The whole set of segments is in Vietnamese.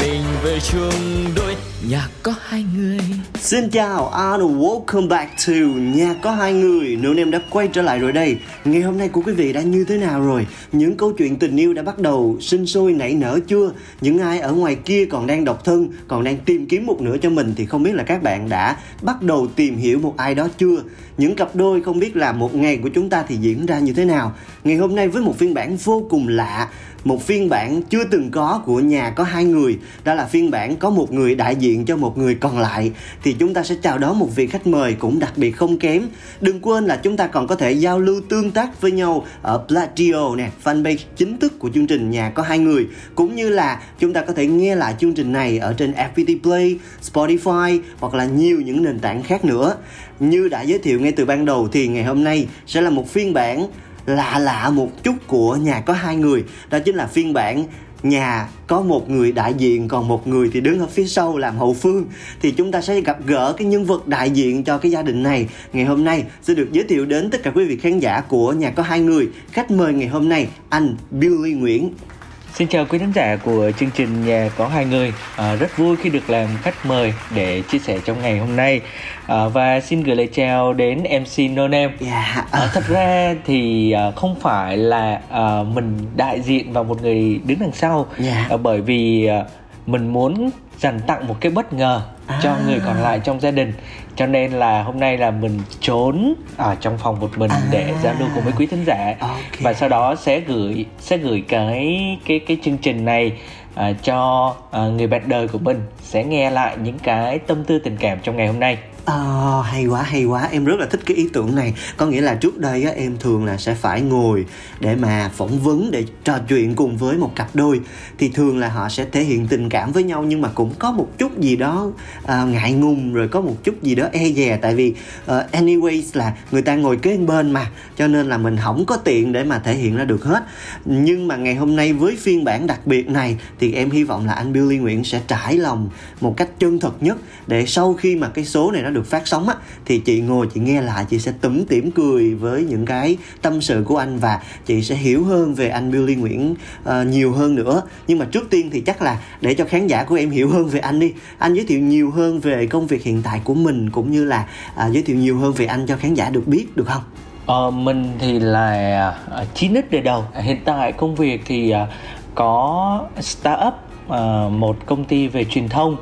mình về chung đôi. Nhà có hai người. Xin chào and welcome back to Nhà có hai người. Nếu em đã quay trở lại rồi đây, Ngày hôm nay của quý vị đã như thế nào rồi? Những câu chuyện tình yêu đã bắt đầu sinh sôi nảy nở chưa? Những ai ở ngoài kia còn đang độc thân, Còn đang tìm kiếm một nửa cho mình Thì không biết là các bạn đã bắt đầu tìm hiểu một ai đó chưa? Những cặp đôi không biết là một ngày của chúng ta thì diễn ra như thế nào? Ngày hôm nay với một phiên bản vô cùng lạ, một phiên bản chưa từng có của nhà có hai người đó là phiên bản có một người đại diện cho một người còn lại. Thì chúng ta sẽ chào đón một vị khách mời cũng đặc biệt không kém. Đừng quên là chúng ta còn có thể giao lưu tương tác với nhau ở Platio nè. Fanpage chính thức của chương trình nhà có hai người. Cũng như là chúng ta có thể nghe lại chương trình này ở trên FPT Play, Spotify hoặc là nhiều những nền tảng khác nữa. Như đã giới thiệu ngay từ ban đầu thì ngày hôm nay sẽ là một phiên bản lạ lạ một chút của nhà có hai người. Đó chính là phiên bản nhà, có một người đại diện, còn một người thì đứng ở phía sau làm hậu phương. Thì chúng ta sẽ gặp gỡ cái nhân vật đại diện cho cái gia đình này. Ngày hôm nay, sẽ được giới thiệu đến tất cả quý vị khán giả của nhà có hai người. Khách mời ngày hôm nay, anh Billy Nguyễn. Xin chào quý khán giả của chương trình Nhà có hai người à, Rất vui khi được làm khách mời để chia sẻ trong ngày hôm nay à, Và xin gửi lời chào đến MC No Name yeah. à, Thật ra thì à, không phải là à, mình đại diện vào một người đứng đằng sau yeah. à, Bởi vì à, mình muốn dành tặng một cái bất ngờ à. cho người còn lại trong gia đình cho nên là hôm nay là mình trốn ở trong phòng một mình à. để giao lưu cùng với quý thính giả okay. và sau đó sẽ gửi sẽ gửi cái cái cái chương trình này à, cho à, người bạn đời của mình sẽ nghe lại những cái tâm tư tình cảm trong ngày hôm nay À, hay quá hay quá. Em rất là thích cái ý tưởng này. Có nghĩa là trước đây á, em thường là sẽ phải ngồi để mà phỏng vấn để trò chuyện cùng với một cặp đôi. Thì thường là họ sẽ thể hiện tình cảm với nhau nhưng mà cũng có một chút gì đó à, ngại ngùng rồi có một chút gì đó e dè. Tại vì uh, anyways là người ta ngồi kế bên mà cho nên là mình không có tiện để mà thể hiện ra được hết. Nhưng mà ngày hôm nay với phiên bản đặc biệt này thì em hy vọng là anh Billy Nguyễn sẽ trải lòng một cách chân thật nhất để sau khi mà cái số này nó được phát sóng á thì chị ngồi chị nghe lại chị sẽ tủm tỉm cười với những cái tâm sự của anh và chị sẽ hiểu hơn về anh Billy Nguyễn uh, nhiều hơn nữa. Nhưng mà trước tiên thì chắc là để cho khán giả của em hiểu hơn về anh đi. Anh giới thiệu nhiều hơn về công việc hiện tại của mình cũng như là uh, giới thiệu nhiều hơn về anh cho khán giả được biết được không? Ờ, mình thì là à, chín nít đời đầu. Hiện tại công việc thì uh, có startup uh, một công ty về truyền thông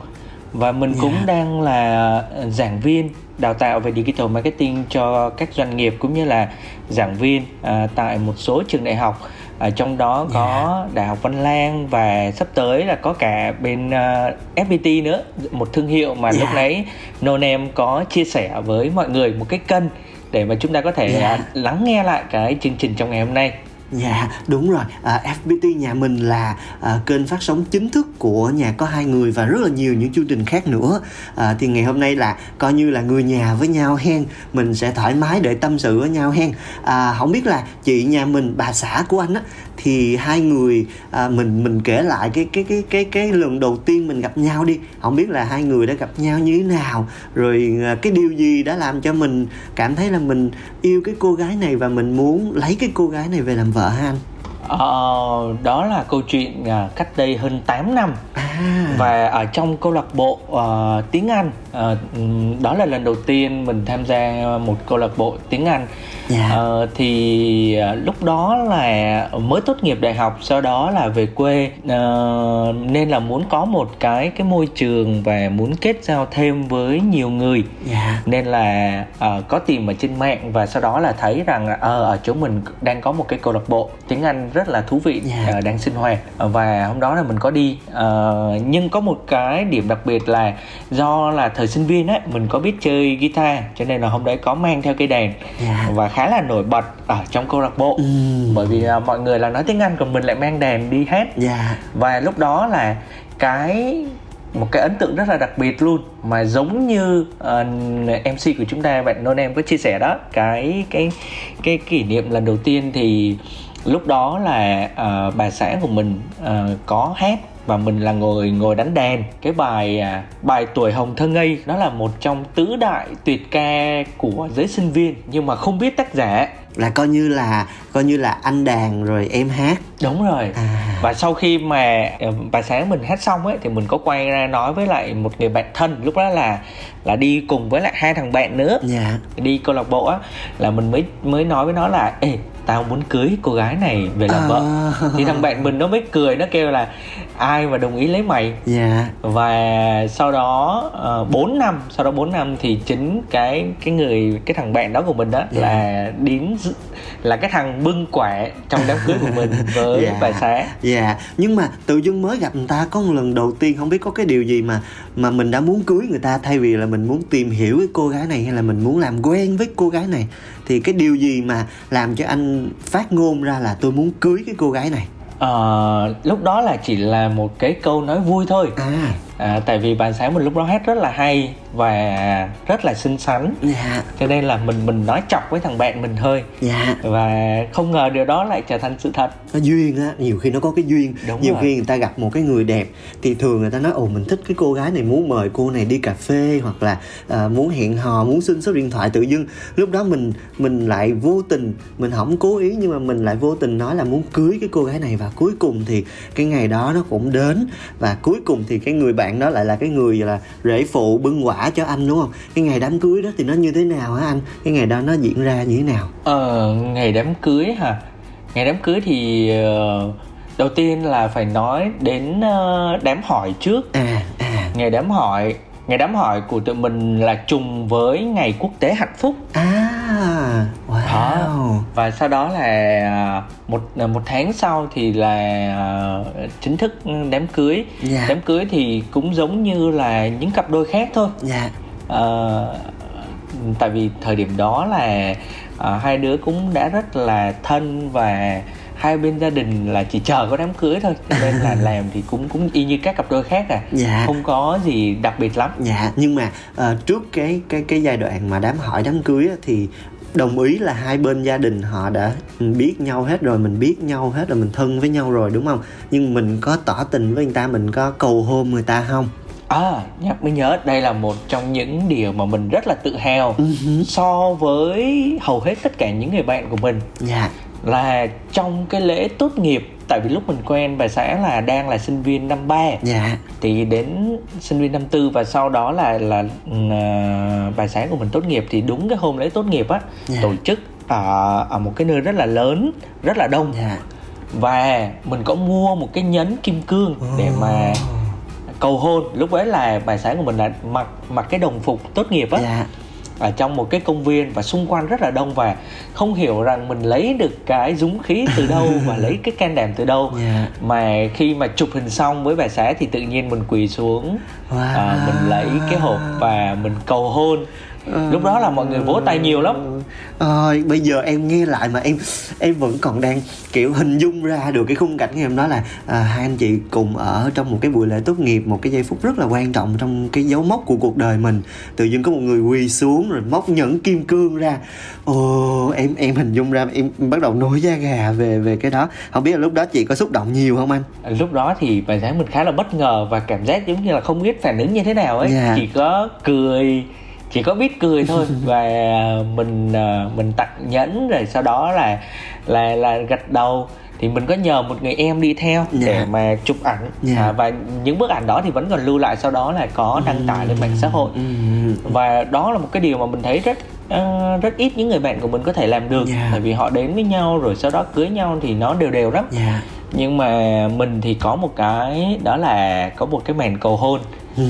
và mình yeah. cũng đang là giảng viên đào tạo về digital marketing cho các doanh nghiệp cũng như là giảng viên à, tại một số trường đại học ở trong đó có yeah. đại học Văn Lang và sắp tới là có cả bên uh, à, FPT nữa một thương hiệu mà yeah. lúc nãy No Name có chia sẻ với mọi người một cái kênh để mà chúng ta có thể yeah. lắng nghe lại cái chương trình trong ngày hôm nay Dạ đúng rồi. À, FPT nhà mình là à, kênh phát sóng chính thức của nhà có hai người và rất là nhiều những chương trình khác nữa. À, thì ngày hôm nay là coi như là người nhà với nhau hen. Mình sẽ thoải mái để tâm sự với nhau hen. À, không biết là chị nhà mình bà xã của anh á thì hai người à, mình mình kể lại cái cái cái cái cái lần đầu tiên mình gặp nhau đi. Không biết là hai người đã gặp nhau như thế nào rồi à, cái điều gì đã làm cho mình cảm thấy là mình yêu cái cô gái này và mình muốn lấy cái cô gái này về làm vợ ha anh? Ờ, đó là câu chuyện uh, cách đây hơn 8 năm. À. và ở trong câu lạc bộ uh, tiếng Anh uh, đó là lần đầu tiên mình tham gia một câu lạc bộ tiếng Anh yeah. Dạ. uh, thì uh, lúc đó là mới tốt nghiệp đại học sau đó là về quê uh, nên là muốn có một cái cái môi trường và muốn kết giao thêm với nhiều người yeah. Dạ. nên là uh, có tìm ở trên mạng và sau đó là thấy rằng uh, ở chỗ mình đang có một cái câu lạc bộ tiếng Anh rất là thú vị yeah. Dạ. uh, đang sinh hoạt và hôm đó là mình có đi uh, nhưng có một cái điểm đặc biệt là do là thời sinh viên á mình có biết chơi guitar cho nên là hôm đấy có mang theo cây đàn yeah. và khá là nổi bật ở trong câu lạc bộ ừ. bởi vì uh, mọi người là nói tiếng Anh còn mình lại mang đàn đi hát yeah. và lúc đó là cái một cái ấn tượng rất là đặc biệt luôn mà giống như uh, MC của chúng ta bạn nôn em có chia sẻ đó cái cái cái kỷ niệm lần đầu tiên thì lúc đó là uh, bà xã của mình uh, có hát và mình là người ngồi đánh đàn cái bài à, bài tuổi hồng thơ ngây đó là một trong tứ đại tuyệt ca của giới sinh viên nhưng mà không biết tác giả là coi như là coi như là anh đàn rồi em hát đúng rồi à. và sau khi mà ờ, bài sáng mình hát xong ấy thì mình có quay ra nói với lại một người bạn thân lúc đó là là đi cùng với lại hai thằng bạn nữa dạ. đi câu lạc bộ á là mình mới mới nói với nó là ê tao muốn cưới cô gái này về làm à. vợ thì thằng bạn mình nó mới cười nó kêu là ai mà đồng ý lấy mày dạ và sau đó uh, ờ, 4 năm sau đó 4 năm thì chính cái cái người cái thằng bạn đó của mình đó yeah. Dạ. là đến là cái thằng bưng quả trong đám cưới của mình với yeah. bà xã dạ yeah. nhưng mà tự dưng mới gặp người ta có một lần đầu tiên không biết có cái điều gì mà mà mình đã muốn cưới người ta thay vì là mình muốn tìm hiểu cái cô gái này hay là mình muốn làm quen với cô gái này thì cái điều gì mà làm cho anh phát ngôn ra là tôi muốn cưới cái cô gái này uh, lúc đó là chỉ là một cái câu nói vui thôi à. À, tại vì bạn sáng mình lúc đó hát rất là hay và rất là xinh xắn dạ. cho nên là mình mình nói chọc với thằng bạn mình thôi dạ. và không ngờ điều đó lại trở thành sự thật nó duyên á nhiều khi nó có cái duyên Đúng nhiều rồi. khi người ta gặp một cái người đẹp thì thường người ta nói ồ mình thích cái cô gái này muốn mời cô này đi cà phê hoặc là uh, muốn hẹn hò muốn xin số điện thoại tự dưng lúc đó mình mình lại vô tình mình không cố ý nhưng mà mình lại vô tình nói là muốn cưới cái cô gái này và cuối cùng thì cái ngày đó nó cũng đến và cuối cùng thì cái người bạn đó lại là cái người là rễ phụ bưng quả cho anh đúng không? Cái ngày đám cưới đó thì nó như thế nào hả anh? Cái ngày đó nó diễn ra như thế nào? Ờ ngày đám cưới hả? Ngày đám cưới thì uh, đầu tiên là phải nói đến uh, đám hỏi trước. À à. Ngày đám hỏi ngày đám hỏi của tụi mình là trùng với ngày quốc tế hạnh phúc. À wow đó. và sau đó là à, một một tháng sau thì là uh, chính thức đám cưới yeah. Dạ. đám cưới thì cũng giống như là những cặp đôi khác thôi yeah. Dạ. uh, tại vì thời điểm đó là uh, hai đứa cũng đã rất là thân và hai bên gia đình là chỉ chờ có đám cưới thôi cho nên là làm thì cũng cũng y như các cặp đôi khác à dạ. không có gì đặc biệt lắm dạ nhưng mà uh, trước cái cái cái giai đoạn mà đám hỏi đám cưới thì đồng ý là hai bên gia đình họ đã biết nhau hết rồi mình biết nhau hết rồi mình thân với nhau rồi đúng không nhưng mình có tỏ tình với người ta mình có cầu hôn người ta không À, nhắc mới nhớ đây là một trong những điều mà mình rất là tự hào uh-huh. so với hầu hết tất cả những người bạn của mình. Dạ. Yeah. Là trong cái lễ tốt nghiệp tại vì lúc mình quen bà xã là đang là sinh viên năm ba. Dạ. Thì đến sinh viên năm tư và sau đó là là uh, bà xã của mình tốt nghiệp. Thì đúng cái hôm lễ tốt nghiệp á dạ. tổ chức ở ở một cái nơi rất là lớn rất là đông. Dạ. và mình có mua một cái nhẫn kim cương để mà cầu hôn. Lúc ấy là bà xã của mình là mặc mặc cái đồng phục tốt nghiệp á. Dạ ở trong một cái công viên và xung quanh rất là đông và không hiểu rằng mình lấy được cái dũng khí từ đâu và lấy cái can đảm từ đâu yeah. mà khi mà chụp hình xong với bà xã thì tự nhiên mình quỳ xuống wow. à, mình lấy cái hộp và mình cầu hôn lúc đó là mọi người vỗ tay nhiều lắm. À, bây giờ em nghe lại mà em em vẫn còn đang kiểu hình dung ra được cái khung cảnh ngày hôm đó là à, hai anh chị cùng ở trong một cái buổi lễ tốt nghiệp một cái giây phút rất là quan trọng trong cái dấu mốc của cuộc đời mình. Tự dưng có một người quỳ xuống rồi móc nhẫn kim cương ra. Ồ em em hình dung ra em bắt đầu nổi da gà về về cái đó. Không biết là lúc đó chị có xúc động nhiều không anh? Lúc đó thì bài sáng mình khá là bất ngờ và cảm giác giống như là không biết phản ứng như thế nào ấy. Yeah. chỉ có cười chỉ có biết cười thôi và mình ờ, mình tặng nhẫn rồi sau đó là là là gật đầu thì mình có nhờ một người em đi theo yeah. để dạ. mà chụp ảnh yeah. Dạ. à, và những bức ảnh đó thì vẫn còn lưu lại sau đó là có đăng tải lên mạng xã hội và đó là một cái điều mà mình thấy rất uh, rất ít những người bạn của mình có thể làm được yeah. tại vì họ đến với nhau rồi sau đó cưới nhau thì nó đều đều lắm yeah. nhưng mà mình thì có một cái đó là có một cái màn cầu hôn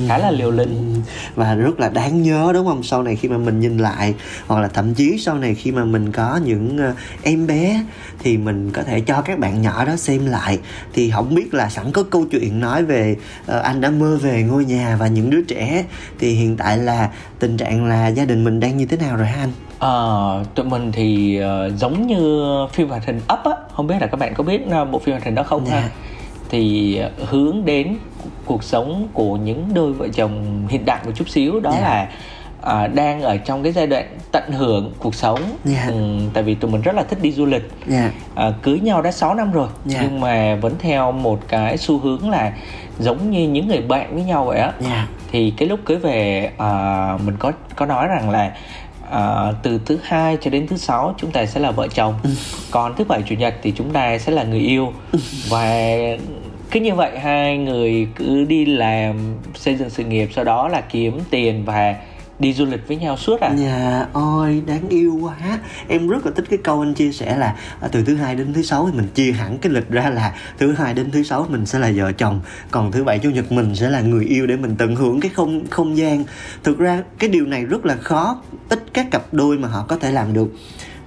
khá là liều lĩnh. Và rất là đáng nhớ đúng không? Sau này khi mà mình nhìn lại hoặc là thậm chí sau này khi mà mình có những uh, em bé thì mình có thể cho các bạn nhỏ đó xem lại. Thì không biết là sẵn có câu chuyện nói về uh, anh đã mơ về ngôi nhà và những đứa trẻ. Thì hiện tại là tình trạng là gia đình mình đang như thế nào rồi ha anh? Ờ, tụi mình thì uh, giống như phim hoạt hình Up á, không biết là các bạn có biết uh, bộ phim hoạt hình đó không yeah. ha? Thì hướng đến cuộc sống của những đôi vợ chồng hiện đại một chút xíu đó yeah. Dạ. là à, đang ở trong cái giai đoạn tận hưởng cuộc sống yeah. Dạ. ừ, tại vì tụi mình rất là thích đi du lịch yeah. Dạ. à, cưới nhau đã 6 năm rồi yeah. nhưng mà vẫn theo một cái xu hướng là giống như những người bạn với nhau vậy á yeah. thì cái lúc cưới về à, mình có có nói rằng là à, từ thứ hai cho đến thứ sáu chúng ta sẽ là vợ chồng. Còn thứ bảy chủ nhật thì chúng ta sẽ là người yêu. Và cứ như vậy hai người cứ đi làm xây dựng sự nghiệp sau đó là kiếm tiền và đi du lịch với nhau suốt à? Dạ ôi đáng yêu quá em rất là thích cái câu anh chia sẻ là à, từ thứ hai đến thứ sáu thì mình chia hẳn cái lịch ra là thứ hai đến thứ sáu mình sẽ là vợ chồng, còn thứ bảy chủ nhật mình sẽ là người yêu để mình tận hưởng cái không không gian. Thực ra cái điều này rất là khó, ít các cặp đôi mà họ có thể làm được.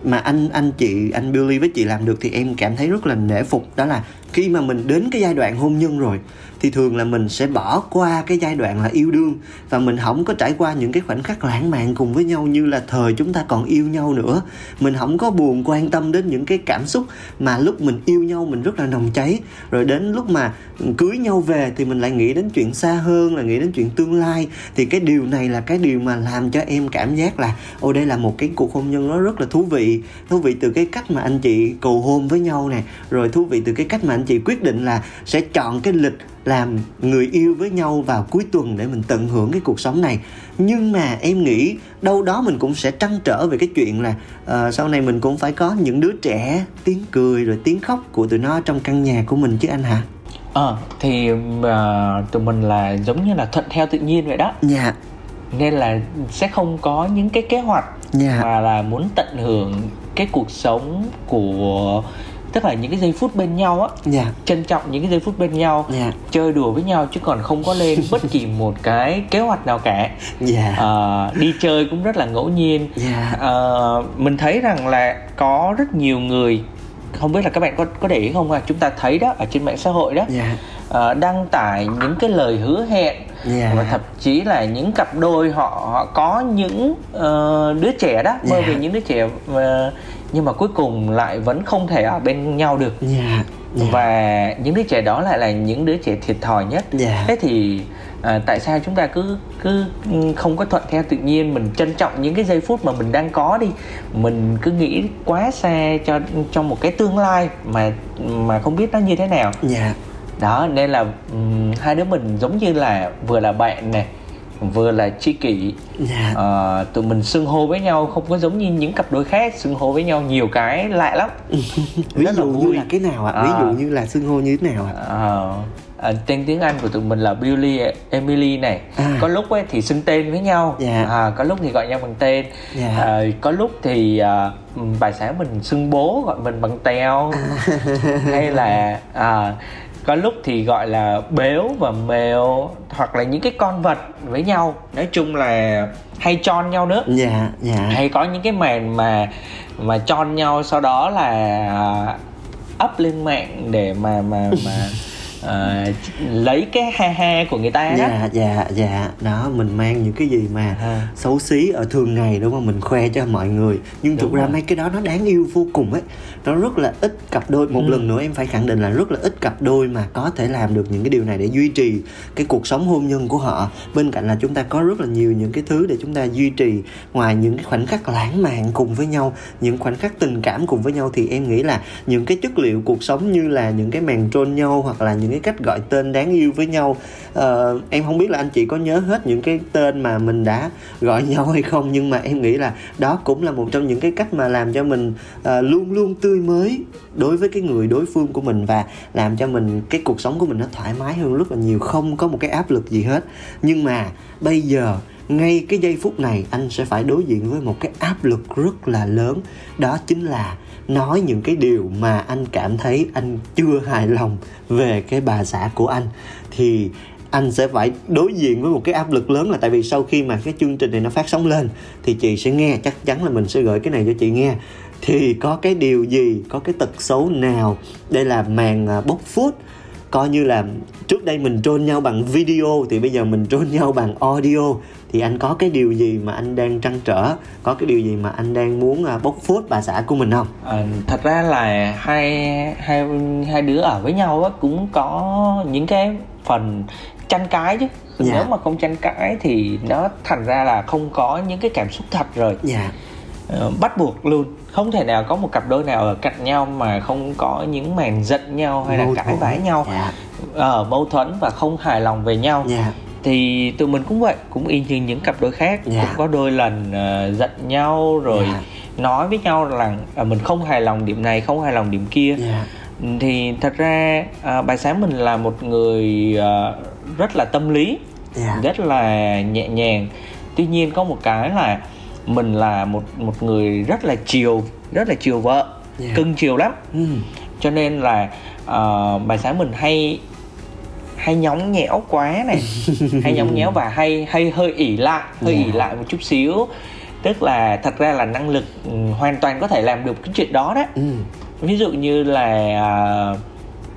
Mà anh anh chị, anh Billy với chị làm được thì em cảm thấy rất là nể phục, đó là khi mà mình đến cái giai đoạn hôn nhân rồi, thì thường là mình sẽ bỏ qua cái giai đoạn là yêu đương. Và mình không có trải qua những cái khoảnh khắc lãng mạn cùng với nhau như là thời chúng ta còn yêu nhau nữa. Mình không có buồn quan tâm đến những cái cảm xúc mà lúc mình yêu nhau mình rất là nồng cháy. Rồi đến lúc mà cưới nhau về thì mình lại nghĩ đến chuyện xa hơn, là nghĩ đến chuyện tương lai. Thì cái điều này là cái điều mà làm cho em cảm giác là ô đây là một cái cuộc hôn nhân nó rất là thú vị. Thú vị từ cái cách mà anh chị cầu hôn với nhau nè, rồi thú vị từ cái cách mà anh chị quyết định là sẽ chọn cái lịch làm người yêu với nhau vào cuối tuần để mình tận hưởng cái cuộc sống này nhưng mà em nghĩ đâu đó mình cũng sẽ trăn trở về cái chuyện là uh, sau này mình cũng phải có những đứa trẻ tiếng cười rồi tiếng khóc của tụi nó trong căn nhà của mình chứ anh hả ờ à, thì uh, tụi mình là giống như là thuận theo tự nhiên vậy đó dạ yeah. nên là sẽ không có những cái kế hoạch yeah. Dạ. mà là muốn tận hưởng cái cuộc sống của tức là những cái giây phút bên nhau á yeah. Dạ. trân trọng những cái giây phút bên nhau yeah. Dạ. chơi đùa với nhau chứ còn không có lên bất kỳ một cái kế hoạch nào cả yeah. Dạ. à, đi chơi cũng rất là ngẫu nhiên yeah. à, mình thấy rằng là có rất nhiều người không biết là các bạn có có để ý không à chúng ta thấy đó ở trên mạng xã hội đó yeah. à, đăng tải những cái lời hứa hẹn yeah. và thậm chí là những cặp đôi họ họ có những uh, đứa trẻ đó mơ yeah. về những đứa trẻ uh, nhưng mà cuối cùng lại vẫn không thể ở bên nhau được yeah. Yeah. và những đứa trẻ đó lại là những đứa trẻ thiệt thòi nhất yeah. thế thì à, tại sao chúng ta cứ cứ không có thuận theo tự nhiên mình trân trọng những cái giây phút mà mình đang có đi mình cứ nghĩ quá xa cho trong một cái tương lai mà mà không biết nó như thế nào yeah. đó nên là um, hai đứa mình giống như là vừa là bạn này vừa là tri kỷ yeah. Dạ. à, tụi mình xưng hô với nhau không có giống như những cặp đôi khác xưng hô với nhau nhiều cái lạ lắm ví dụ như là cái nào ạ à? ví dụ như là xưng hô như thế nào ạ à? à, tên tiếng Anh của tụi mình là Billy Emily này à. có lúc ấy thì xưng tên với nhau yeah. Dạ. à, có lúc thì gọi nhau bằng tên yeah. Dạ. à, có lúc thì à, bài sáng mình xưng bố gọi mình bằng teo à. hay là à, có lúc thì gọi là bếu và mèo hoặc là những cái con vật với nhau. Nói chung là hay tròn nhau nữa. Dạ dạ. Hay có những cái màn mà mà tròn nhau sau đó là up lên mạng để mà mà mà uh, lấy cái ha ha của người ta dạ dạ dạ. Đó mình mang những cái gì mà à. xấu xí ở thường ngày đúng không? Mình khoe cho mọi người. Nhưng đúng thực ra mấy cái đó nó đáng yêu vô cùng ấy. Nó rất là ít cặp đôi. Một ừ. lần nữa em phải khẳng định là rất là ít cặp đôi mà có thể làm được những cái điều này để duy trì cái cuộc sống hôn nhân của họ. Bên cạnh là chúng ta có rất là nhiều những cái thứ để chúng ta duy trì. Ngoài những cái khoảnh khắc lãng mạn cùng với nhau những khoảnh khắc tình cảm cùng với nhau thì em nghĩ là những cái chất liệu cuộc sống như là những cái màn trôn nhau hoặc là những cái cách gọi tên đáng yêu với nhau. Uh, em không biết là anh chị có nhớ hết những cái tên mà mình đã gọi nhau hay không nhưng mà em nghĩ là đó cũng là một trong những cái cách mà làm cho mình uh, luôn luôn tươi mới đối với cái người đối phương của mình và làm cho mình cái cuộc sống của mình nó thoải mái hơn rất là nhiều. Không có một cái áp lực gì hết. Nhưng mà bây giờ ngay cái giây phút này, anh sẽ phải đối diện với một cái áp lực rất là lớn. Đó chính là nói những cái điều mà anh cảm thấy anh chưa hài lòng về cái bà xã của anh. Thì anh sẽ phải đối diện với một cái áp lực lớn là tại vì sau khi mà cái chương trình này nó phát sóng lên, thì chị sẽ nghe, chắc chắn là mình sẽ gửi cái này cho chị nghe. Thì có cái điều gì, có cái tật xấu nào? Đây là màn à, bốc phút coi như là trước đây mình trôn nhau bằng video, thì bây giờ mình trôn nhau bằng audio thì anh có cái điều gì mà anh đang trăn trở có cái điều gì mà anh đang muốn à, bốc phốt bà xã của mình không à, thật ra là hai hai hai đứa ở với nhau á cũng có những cái phần tranh cãi chứ dạ. nếu mà không tranh cãi thì nó thành ra là không có những cái cảm xúc thật rồi dạ. uh, bắt buộc luôn không thể nào có một cặp đôi nào ở cạnh nhau mà không có những màn giận nhau hay mâu là cãi vã nhau dạ. ở uh, mâu thuẫn và không hài lòng về nhau dạ. Thì tụi mình cũng vậy cũng y như những cặp đôi khác dạ. cũng có đôi lần uh, giận nhau rồi dạ. nói với nhau rằng uh, mình không hài lòng điểm này không hài lòng điểm kia dạ thì thật ra à, bài sáng mình là một người à, rất là tâm lý yeah. Rất là nhẹ nhàng tuy nhiên có một cái là mình là một một người rất là chiều rất là chiều vợ yeah. Cưng chiều lắm mm. cho nên là uh, bài sáng mình hay hay nhõng nhẽo quá này hay nhõng nhẽo và hay hay hơi ỉ lại hơi yeah. ỉ dạ. lại một chút xíu tức là thật ra là năng lực um, hoàn toàn có thể làm được cái chuyện đó đó mm ví dụ như là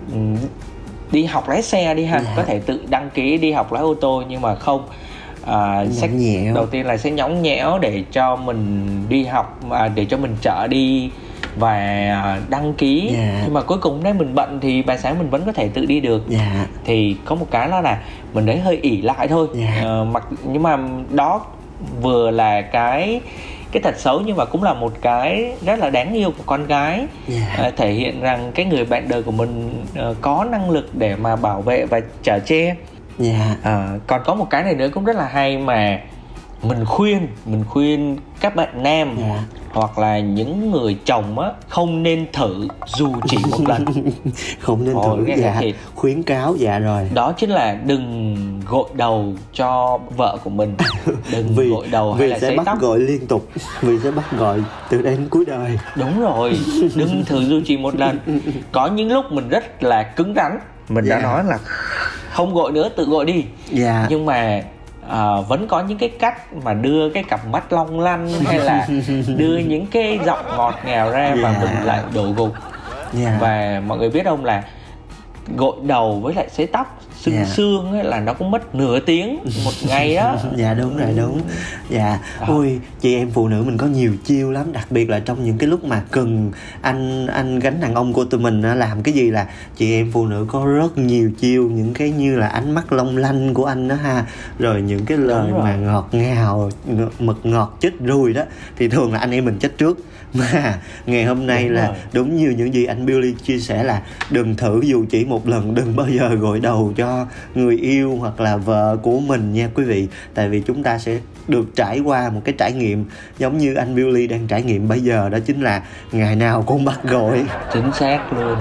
uh, đi học lái xe đi ha dạ. có thể tự đăng ký đi học lái ô tô nhưng mà không à, sẽ nhẽo. đầu tiên là sẽ nhõng nhẽo để cho mình đi học à, để cho mình chở đi và đăng ký yeah. Dạ. nhưng mà cuối cùng nếu mình bận thì bài sáng mình vẫn có thể tự đi được yeah. Dạ. thì có một cái đó là mình đấy hơi ỉ lại thôi yeah. à, mặc nhưng mà đó vừa là cái cái tật xấu nhưng mà cũng là một cái rất là đáng yêu của con gái yeah. à, thể hiện rằng cái người bạn đời của mình uh, có năng lực để mà bảo vệ và chở che yeah. à, còn có một cái này nữa cũng rất là hay mà mình khuyên mình khuyên các bạn nam yeah hoặc là những người chồng á không nên thử dù chỉ một lần không nên Ôi, thử dạ thiệt. khuyến cáo dạ rồi đó chính là đừng gội đầu cho vợ của mình đừng vì, gội đầu vì hay là sẽ bắt tóc gọi liên tục vì sẽ bắt gọi từ đây đến cuối đời đúng rồi đừng thử dù chỉ một lần có những lúc mình rất là cứng rắn mình yeah. đã dạ. nói là không gội nữa tự gội đi yeah. Dạ. nhưng mà à, vẫn có những cái cách mà đưa cái cặp mắt long lanh hay là đưa những cái giọng ngọt ngào ra yeah. và mình lại đổ gục yeah. và mọi người biết không là gội đầu với lại sấy tóc xương yeah. Dạ. xương ấy là nó cũng mất nửa tiếng một ngày á dạ đúng rồi đúng dạ à. ôi chị em phụ nữ mình có nhiều chiêu lắm đặc biệt là trong những cái lúc mà cần anh anh gánh đàn ông của tụi mình làm cái gì là chị em phụ nữ có rất nhiều chiêu những cái như là ánh mắt long lanh của anh đó ha rồi những cái lời mà ngọt ngào mật ngọt chết ruồi đó thì thường là anh em mình chết trước mà ngày hôm nay đúng là rồi. đúng như những gì anh Billy chia sẻ là đừng thử dù chỉ một lần đừng bao giờ gội đầu cho người yêu hoặc là vợ của mình nha quý vị. Tại vì chúng ta sẽ được trải qua một cái trải nghiệm giống như anh Billy đang trải nghiệm bây giờ đó chính là ngày nào cũng bắt gọi chính xác luôn.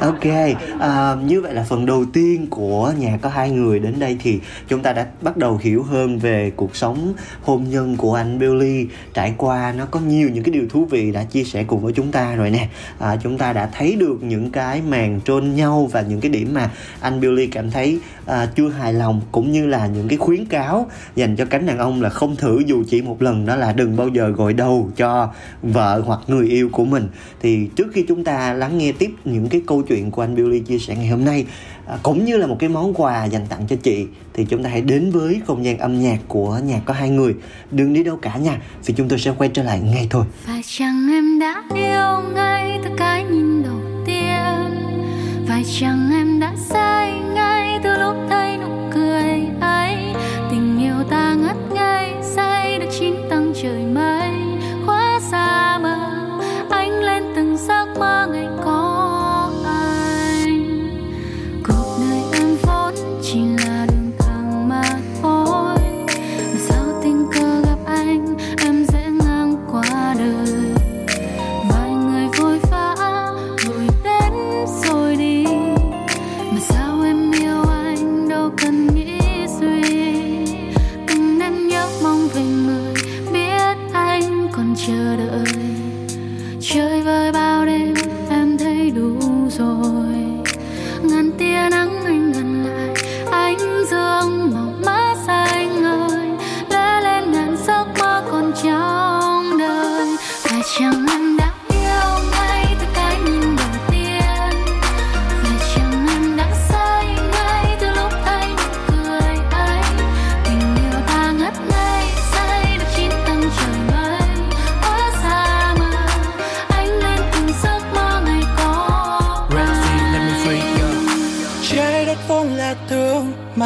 Ok à, như vậy là phần đầu tiên của nhà có hai người đến đây thì chúng ta đã bắt đầu hiểu hơn về cuộc sống hôn nhân của anh Billy. Trải qua nó có nhiều những cái điều thú vị đã chia sẻ cùng với chúng ta rồi nè. À, chúng ta đã thấy được những cái màn trôn nhau và những cái điểm mà anh Billy cảm thấy à, chưa hài lòng cũng như là những cái khuyến cáo dành cho cánh đàn ông là không thử dù chỉ một lần đó là đừng bao giờ gội đầu cho vợ hoặc người yêu của mình. Thì trước khi chúng ta lắng nghe tiếp những cái câu chuyện của anh Billy chia sẻ ngày hôm nay à, cũng như là một cái món quà dành tặng cho chị thì chúng ta hãy đến với không gian âm nhạc của nhạc có hai người. Đừng đi đâu cả nha vì chúng tôi sẽ quay trở lại ngay thôi. Phải chăng em đã yêu ngay từ cái nhìn đầu tiên. Phải chăng em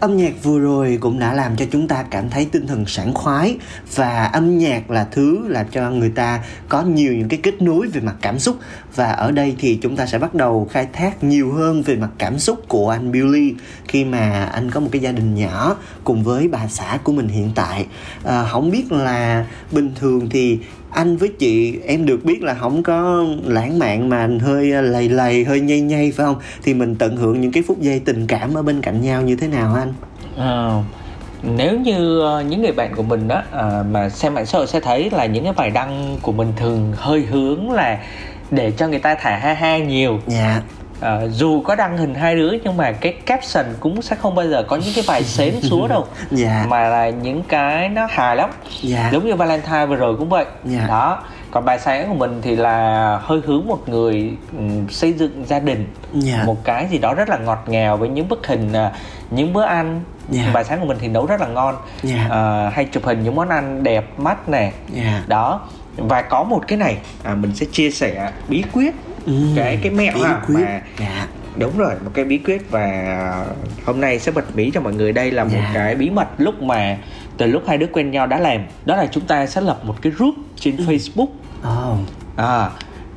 Âm nhạc vừa rồi cũng đã làm cho chúng ta cảm thấy tinh thần sảng khoái và âm nhạc là thứ làm cho người ta có nhiều những cái kết nối về mặt cảm xúc. Và ở đây thì chúng ta sẽ bắt đầu khai thác nhiều hơn về mặt cảm xúc của anh Billy khi mà anh có một cái gia đình nhỏ cùng với bà xã của mình hiện tại. À, không biết là bình thường thì anh với chị em được biết là không có lãng mạn mà hơi lầy lầy hơi nhây nhây phải không? Thì mình tận hưởng những cái phút giây tình cảm ở bên cạnh nhau như thế nào anh? Ờ, nếu như ờ, những người bạn của mình đó ờ, mà xem mạng xã hội sẽ thấy là những cái bài đăng của mình thường hơi hướng là để cho người ta thả ha ha nhiều. Dạ. Ờ, dù có đăng hình hai đứa nhưng mà cái caption cũng sẽ không bao giờ có những cái bài xến xúa đâu. Dạ. Mà là những cái nó hài lắm. Dạ. Giống như Valentine vừa rồi cũng vậy. Dạ. đó còn bài sáng của mình thì là hơi hướng một người ừm, xây dựng gia đình. Dạ. Một cái gì đó rất là ngọt ngào với những bức hình à, những bữa ăn. Dạ. bài sáng của mình thì nấu rất là ngon. Dạ. à, hay chụp hình những món ăn đẹp mắt này dạ. Đó. Và có một cái này à, mình sẽ chia sẻ bí quyết. Ừ, cái cái mẹo bí quyết. mà dạ. Đúng rồi một cái bí quyết và hôm nay sẽ bật mí cho mọi người. Đây là một Dạ. cái bí mật lúc mà từ lúc hai đứa quen nhau đã làm. Đó là chúng ta sẽ lập một cái group trên Ừ. Facebook oh à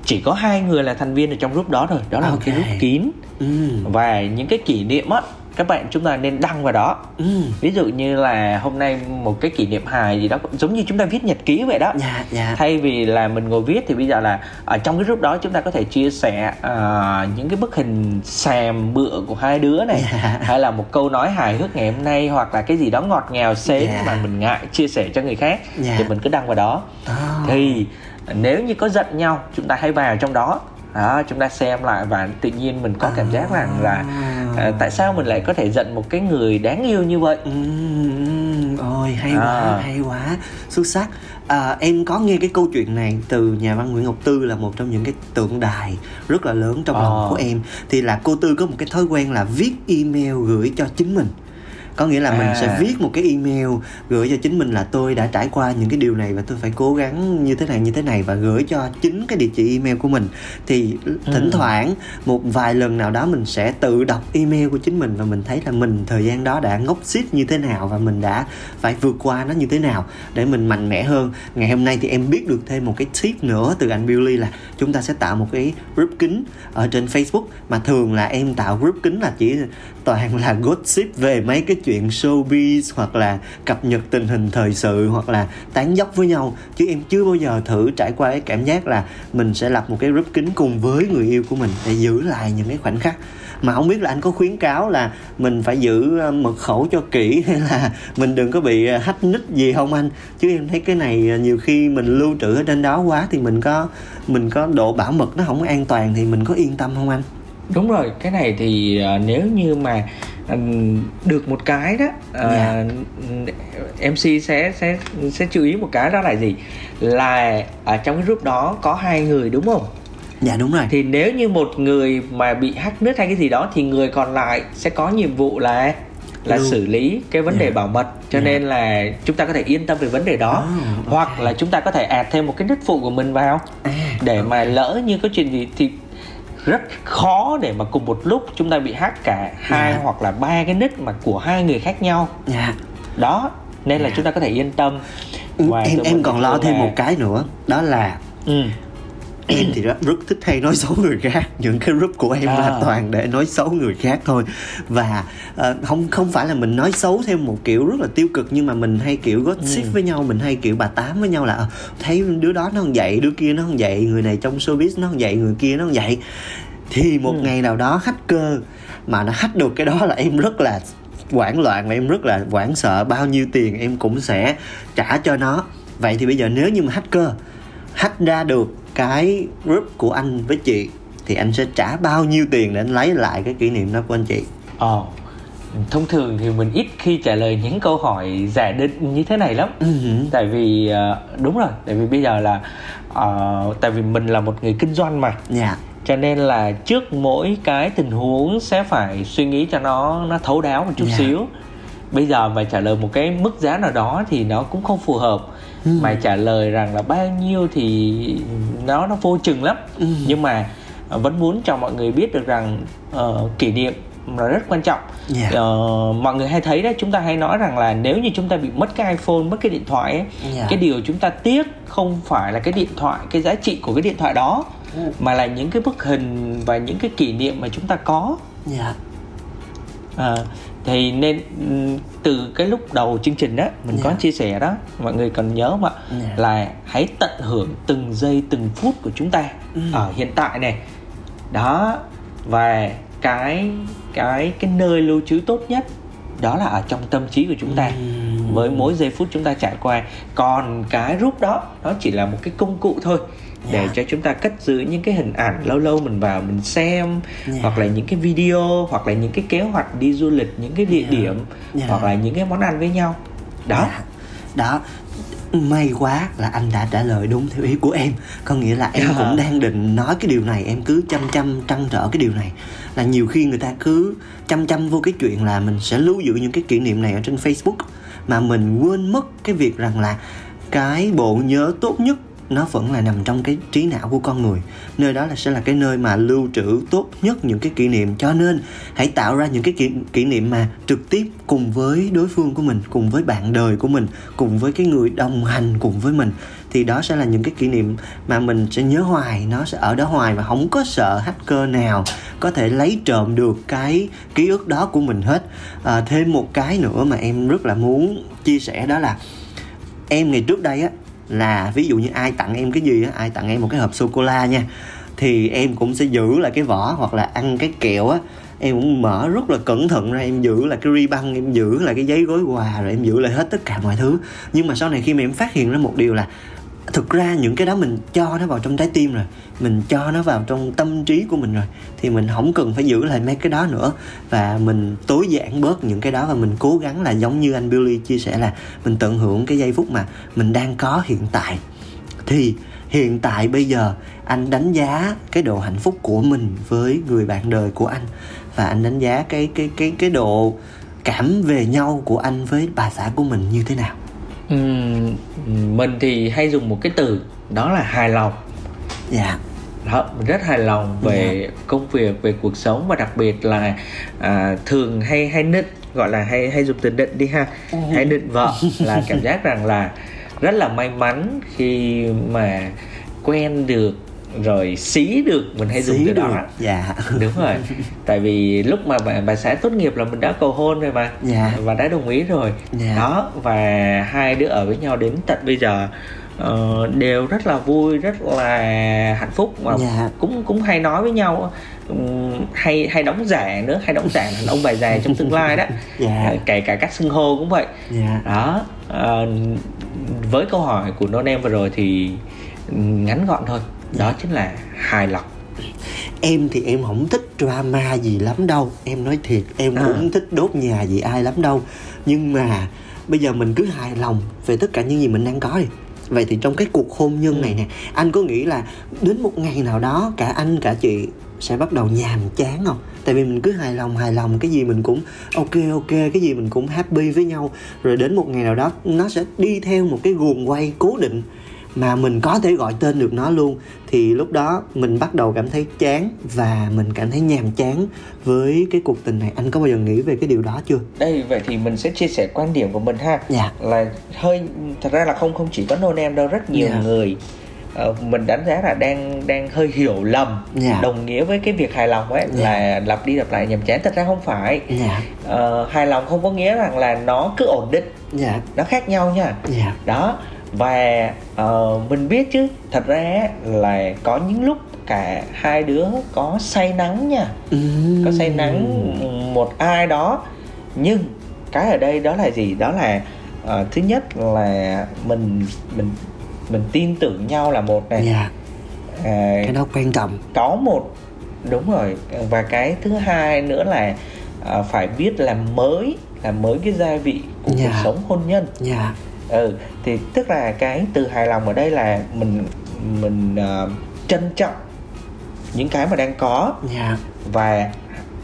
chỉ có hai người là thành viên ở trong group đó thôi. Đó là một cái group kín. Ừ. Và những cái kỷ niệm á các bạn chúng ta nên đăng vào đó. Ừ. Ví dụ như là hôm nay một cái kỷ niệm hài gì đó giống như chúng ta viết nhật ký vậy đó. Dạ dạ. Thay vì là mình ngồi viết thì bây giờ là ở trong cái group đó chúng ta có thể chia sẻ à, những cái bức hình xàm bựa của hai đứa này. Dạ. hay là một câu nói hài hước ngày hôm nay hoặc là cái gì đó ngọt ngào xến Dạ. mà mình ngại chia sẻ cho người khác Dạ. thì mình cứ đăng vào đó. Oh. thì nếu như có giận nhau chúng ta hãy vào trong đó. Đó chúng ta xem lại và tự nhiên mình có cảm giác rằng là à, tại sao mình lại có thể giận một cái người đáng yêu như vậy? Ừ, ôi hay À. quá hay quá. Xuất sắc. À, em có nghe cái câu chuyện này từ nhà văn Nguyễn Ngọc Tư là một trong những cái tượng đài rất là lớn trong lòng Ờ. của em. Thì là cô Tư có một cái thói quen là viết email gửi cho chính mình có nghĩa là mình À. sẽ viết một cái email gửi cho chính mình là tôi đã trải qua những cái điều này và tôi phải cố gắng như thế này như thế này và gửi cho chính cái địa chỉ email của mình. Thì thỉnh thoảng một vài lần nào đó mình sẽ tự đọc email của chính mình và mình thấy là mình thời gian đó đã ngốc xít như thế nào và mình đã phải vượt qua nó như thế nào để mình mạnh mẽ hơn. Ngày hôm nay thì em biết được thêm một cái tip nữa từ anh Billy là chúng ta sẽ tạo một cái group kín ở trên Facebook mà thường là em tạo group kín là chỉ toàn là gossip về mấy cái chuyện showbiz hoặc là cập nhật tình hình thời sự hoặc là tán dốc với nhau. Chứ em chưa bao giờ thử trải qua cái cảm giác là mình sẽ lập một cái group kín cùng với người yêu của mình để giữ lại những cái khoảnh khắc. Mà không biết là anh có khuyến cáo là mình phải giữ ờ, mật khẩu cho kỹ hay là mình đừng có bị ờ, hack nick gì không anh? Chứ em thấy cái này ờ, nhiều khi mình lưu trữ ở trên đó quá thì mình có mình có độ bảo mật nó không an toàn thì mình có yên tâm không anh? Đúng rồi cái này thì à, nếu như mà ừm, được một cái đó à, Dạ. MC sẽ sẽ sẽ chú ý một cái đó là gì là ở trong cái group đó có hai người đúng không dạ đúng rồi thì nếu như một người mà bị hack nứt hay cái gì đó thì người còn lại sẽ có nhiệm vụ là là Lưu. xử lý cái vấn đề Dạ. bảo mật cho Dạ. nên là chúng ta có thể yên tâm về vấn đề đó ok. hoặc là chúng ta có thể add thêm một cái nick phụ của mình vào à, để mà lỡ như có chuyện gì thì rất khó để mà cùng một lúc chúng ta bị hack cả hai Dạ. hoặc là ba cái nick mà của hai người khác nhau dạ đó nên là Dạ. chúng ta có thể yên tâm Và em em còn lo là- thêm một cái nữa đó là ừ. Em thì rất, rất thích hay nói xấu người khác những cái group của em à. là toàn để nói xấu người khác thôi và uh, không không phải là mình nói xấu theo một kiểu rất là tiêu cực nhưng mà mình hay kiểu gossip ừ. với nhau mình hay kiểu bà tám với nhau là uh, thấy đứa đó nó không dậy đứa kia nó không dậy người này trong showbiz nó không dậy người kia nó không dậy thì một ừ. ngày nào đó hacker mà nó hack được cái đó là em rất là hoảng loạn và em rất là hoảng sợ bao nhiêu tiền em cũng sẽ trả cho nó vậy thì bây giờ nếu như mà hacker hack ra được cái group của anh với chị thì anh sẽ trả bao nhiêu tiền để anh lấy lại cái kỷ niệm đó của anh chị Ồ, oh, thông thường thì mình ít khi trả lời những câu hỏi giả định như thế này lắm uh-huh. tại vì ờ, đúng rồi tại vì bây giờ là uh, tại vì mình là một người kinh doanh mà yeah. Dạ. cho nên là trước mỗi cái tình huống sẽ phải suy nghĩ cho nó nó thấu đáo một chút yeah. Dạ. xíu bây giờ mà trả lời một cái mức giá nào đó thì nó cũng không phù hợp ừ. mà trả lời rằng là bao nhiêu thì nó nó vô chừng lắm ừ. nhưng mà vẫn muốn cho mọi người biết được rằng uh, kỷ niệm là rất quan trọng yeah. uh, mọi người hay thấy đấy chúng ta hay nói rằng là nếu như chúng ta bị mất cái iphone mất cái điện thoại ấy, yeah. cái điều chúng ta tiếc không phải là cái điện thoại cái giá trị của cái điện thoại đó ừ. mà là những cái bức hình và những cái kỷ niệm mà chúng ta có yeah. à, thì nên từ cái lúc đầu chương trình đó mình yeah. có chia sẻ đó mọi người cần nhớ mà yeah. là hãy tận hưởng từng giây từng phút của chúng ta ừ. ở hiện tại này đó và cái cái cái nơi lưu trữ tốt nhất đó là ở trong tâm trí của chúng ta ừ. với mỗi giây phút chúng ta trải qua còn cái rút đó nó chỉ là một cái công cụ thôi để yeah. cho chúng ta cất giữ những cái hình ảnh lâu lâu mình vào mình xem yeah. hoặc là những cái video hoặc là những cái kế hoạch đi du lịch những cái địa yeah. điểm yeah. hoặc là những cái món ăn với nhau đó yeah. đó may quá là anh đã trả lời đúng theo ý của em có nghĩa là em yeah. cũng đang định nói cái điều này em cứ chăm chăm trăn trở cái điều này là nhiều khi người ta cứ chăm chăm vô cái chuyện là mình sẽ lưu giữ những cái kỷ niệm này ở trên facebook mà mình quên mất cái việc rằng là cái bộ nhớ tốt nhất nó vẫn là nằm trong cái trí não của con người. Nơi đó là sẽ là cái nơi mà lưu trữ tốt nhất những cái kỷ niệm. Cho nên hãy tạo ra những cái kỷ, kỷ niệm mà trực tiếp cùng với đối phương của mình cùng với bạn đời của mình cùng với cái người đồng hành cùng với mình. Thì đó sẽ là những cái kỷ niệm mà mình sẽ nhớ hoài nó sẽ ở đó hoài và không có sợ hacker nào có thể lấy trộm được cái ký ức đó của mình hết. À, thêm một cái nữa mà em rất là muốn chia sẻ đó là em ngày trước đây á là ví dụ như ai tặng em cái gì á, ai tặng em một cái hộp sô cô la nha, thì em cũng sẽ giữ lại cái vỏ hoặc là ăn cái kẹo á. Em cũng mở rất là cẩn thận ra, em giữ là cái ri băng, em giữ là cái giấy gói quà, rồi em giữ lại hết tất cả mọi thứ. Nhưng mà sau này khi mà em phát hiện ra một điều là thực ra những cái đó mình cho nó vào trong trái tim rồi. Mình cho nó vào trong tâm trí của mình rồi. Thì mình không cần phải giữ lại mấy cái đó nữa. Và mình tối giản bớt những cái đó và mình cố gắng là giống như anh Billy chia sẻ là mình tận hưởng cái giây phút mà mình đang có hiện tại. Thì hiện tại bây giờ anh đánh giá cái độ hạnh phúc của mình với người bạn đời của anh. Và anh đánh giá cái cái cái cái độ cảm về nhau của anh với bà xã của mình như thế nào uhm, mình thì hay dùng một cái từ đó là hài lòng dạ yeah. đó mình rất hài lòng về yeah. Dạ. công việc về cuộc sống và đặc biệt là à, thường hay hay nịnh gọi là hay hay dùng từ định đi ha ừ. hay định vợ là cảm giác rằng là rất là may mắn khi mà quen được rồi xí được mình hay dùng từ đó dạ đúng rồi tại vì lúc mà bà, bà xã tốt nghiệp là mình đã cầu hôn rồi mà dạ. và đã đồng ý rồi dạ. đó và hai đứa ở với nhau đến tận bây giờ uh, đều rất là vui rất là hạnh phúc mà dạ. cũng cũng hay nói với nhau um, hay hay đóng giả nữa hay đóng giả là ông bà già trong tương lai đó dạ. uh, kể cả cách xưng hô cũng vậy dạ. đó uh, với câu hỏi của non em vừa rồi thì ngắn gọn thôi đó chính là hài lòng. Em thì em không thích drama gì lắm đâu. Em nói thiệt em à. cũng thích đốt nhà gì ai lắm đâu. Nhưng mà bây giờ mình cứ hài lòng về tất cả những gì mình đang có đi. Vậy thì trong cái cuộc hôn nhân này nè anh có nghĩ là đến một ngày nào đó cả anh cả chị sẽ bắt đầu nhàm chán không? Tại vì mình cứ hài lòng hài lòng cái gì mình cũng ok ok cái gì mình cũng happy với nhau. Rồi đến một ngày nào đó nó sẽ đi theo một cái guồng quay cố định mà mình có thể gọi tên được nó luôn. Thì lúc đó mình bắt đầu cảm thấy chán và mình cảm thấy nhàm chán với cái cuộc tình này. Anh có bao giờ nghĩ về cái điều đó chưa? Đây vậy thì mình sẽ chia sẻ quan điểm của mình ha. Dạ. Là hơi thật ra là không không chỉ có nôn em đâu rất nhiều dạ. người uh, mình đánh giá là đang đang hơi hiểu lầm Dạ. đồng nghĩa với cái việc hài lòng ấy Dạ. là lặp đi lặp lại nhàm chán. Thật ra không phải. Dạ. Ờ, hài lòng không có nghĩa rằng là nó cứ ổn định. Dạ. Nó khác nhau nha. Dạ. Đó và ờ, mình biết chứ thật ra là có những lúc cả hai đứa có say nắng nha. Ừm. có say nắng một ai đó. Nhưng cái ở đây đó là gì? Đó là ờ, thứ nhất là mình mình mình tin tưởng nhau là một này. Dạ. À, cái đó quan trọng. có một đúng rồi. Và cái thứ hai nữa là à, phải biết làm mới làm mới cái gia vị của Dạ. cuộc sống hôn nhân. Dạ ừ thì tức là cái từ hài lòng ở đây là mình mình à, trân trọng những cái mà đang có. Dạ. Và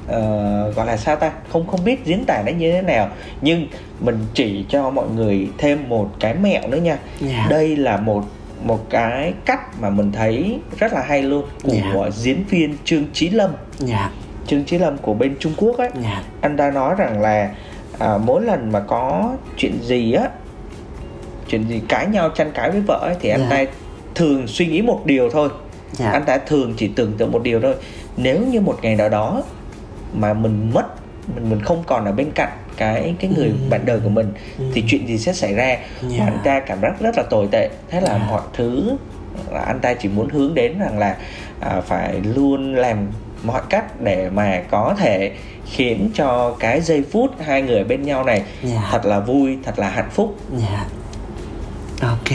ờ, gọi là sao ta? Không không biết diễn tả nó như thế nào nhưng mình chỉ cho mọi người thêm một cái mẹo nữa nha. Dạ. Đây là một một cái cách mà mình thấy rất là hay luôn của Dạ. diễn viên Trương Chí Lâm. Dạ. Trương Chí Lâm của bên Trung Quốc ấy. Dạ. Anh ta nói rằng là à, mỗi lần mà có chuyện gì á chuyện gì cãi nhau tranh cãi với vợ ấy thì anh Dạ. ta thường suy nghĩ một điều thôi dạ anh ta thường chỉ tưởng tượng một điều thôi nếu như một ngày nào đó mà mình mất mình mình không còn ở bên cạnh cái cái người Ừ. bạn đời của mình Ừ. thì chuyện gì sẽ xảy ra Dạ. và anh ta cảm giác rất là tồi tệ thế là Dạ. mọi thứ là anh ta chỉ muốn hướng đến rằng là à, phải luôn làm mọi cách để mà có thể khiến cho cái giây phút hai người bên nhau này Dạ. thật là vui thật là hạnh phúc Dạ Ok,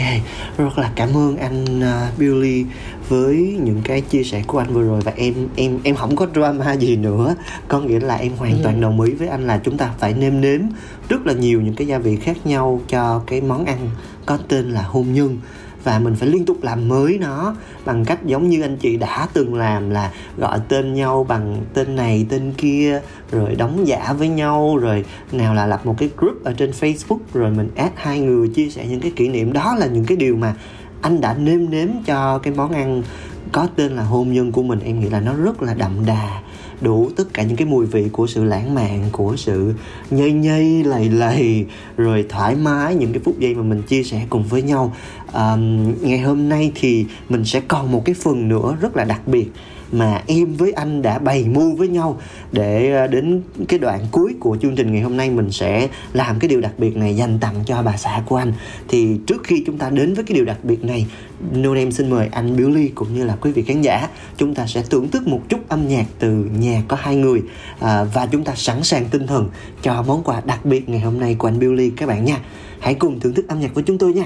rất là cảm ơn anh uh, Billy với những cái chia sẻ của anh vừa rồi. Và em em em không có drama gì nữa. Có nghĩa là em hoàn toàn đồng ý với anh là chúng ta phải nêm nếm rất là nhiều những cái gia vị khác nhau cho cái món ăn có tên là hôn nhân và mình phải liên tục làm mới nó bằng cách giống như anh chị đã từng làm là gọi tên nhau bằng tên này, tên kia, rồi đóng giả với nhau, rồi nào là lập một cái group ở trên Facebook, rồi mình add hai người chia sẻ những cái kỷ niệm. Đó là những cái điều mà anh đã nêm nếm cho cái món ăn có tên là hôn nhân của mình. Em nghĩ là nó rất là đậm đà, đủ tất cả những cái mùi vị của sự lãng mạn, của sự nhây nhây, lầy lầy, rồi thoải mái những cái phút giây mà mình chia sẻ cùng với nhau à, ngày hôm nay thì mình sẽ còn một cái phần nữa rất là đặc biệt mà em với anh đã bày mưu với nhau để ờ, đến cái đoạn cuối của chương trình ngày hôm nay mình sẽ làm cái điều đặc biệt này dành tặng cho bà xã của anh. Thì trước khi chúng ta đến với cái điều đặc biệt này Nô em xin mời anh Billy cũng như là quý vị khán giả chúng ta sẽ thưởng thức một chút âm nhạc từ nhà có hai người à, và chúng ta sẵn sàng tinh thần cho món quà đặc biệt ngày hôm nay của anh Billy các bạn nha. Hãy cùng thưởng thức âm nhạc với chúng tôi nha.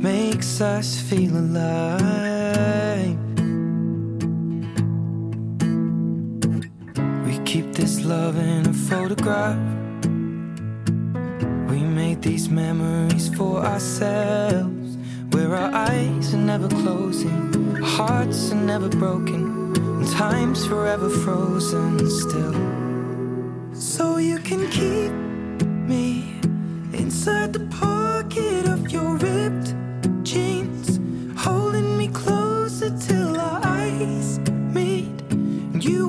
makes us feel alive. We keep this love in a photograph. We made these memories for ourselves, where our eyes are never closing, our hearts are never broken, and time's forever frozen still. So you can keep me inside the pocket of your ripped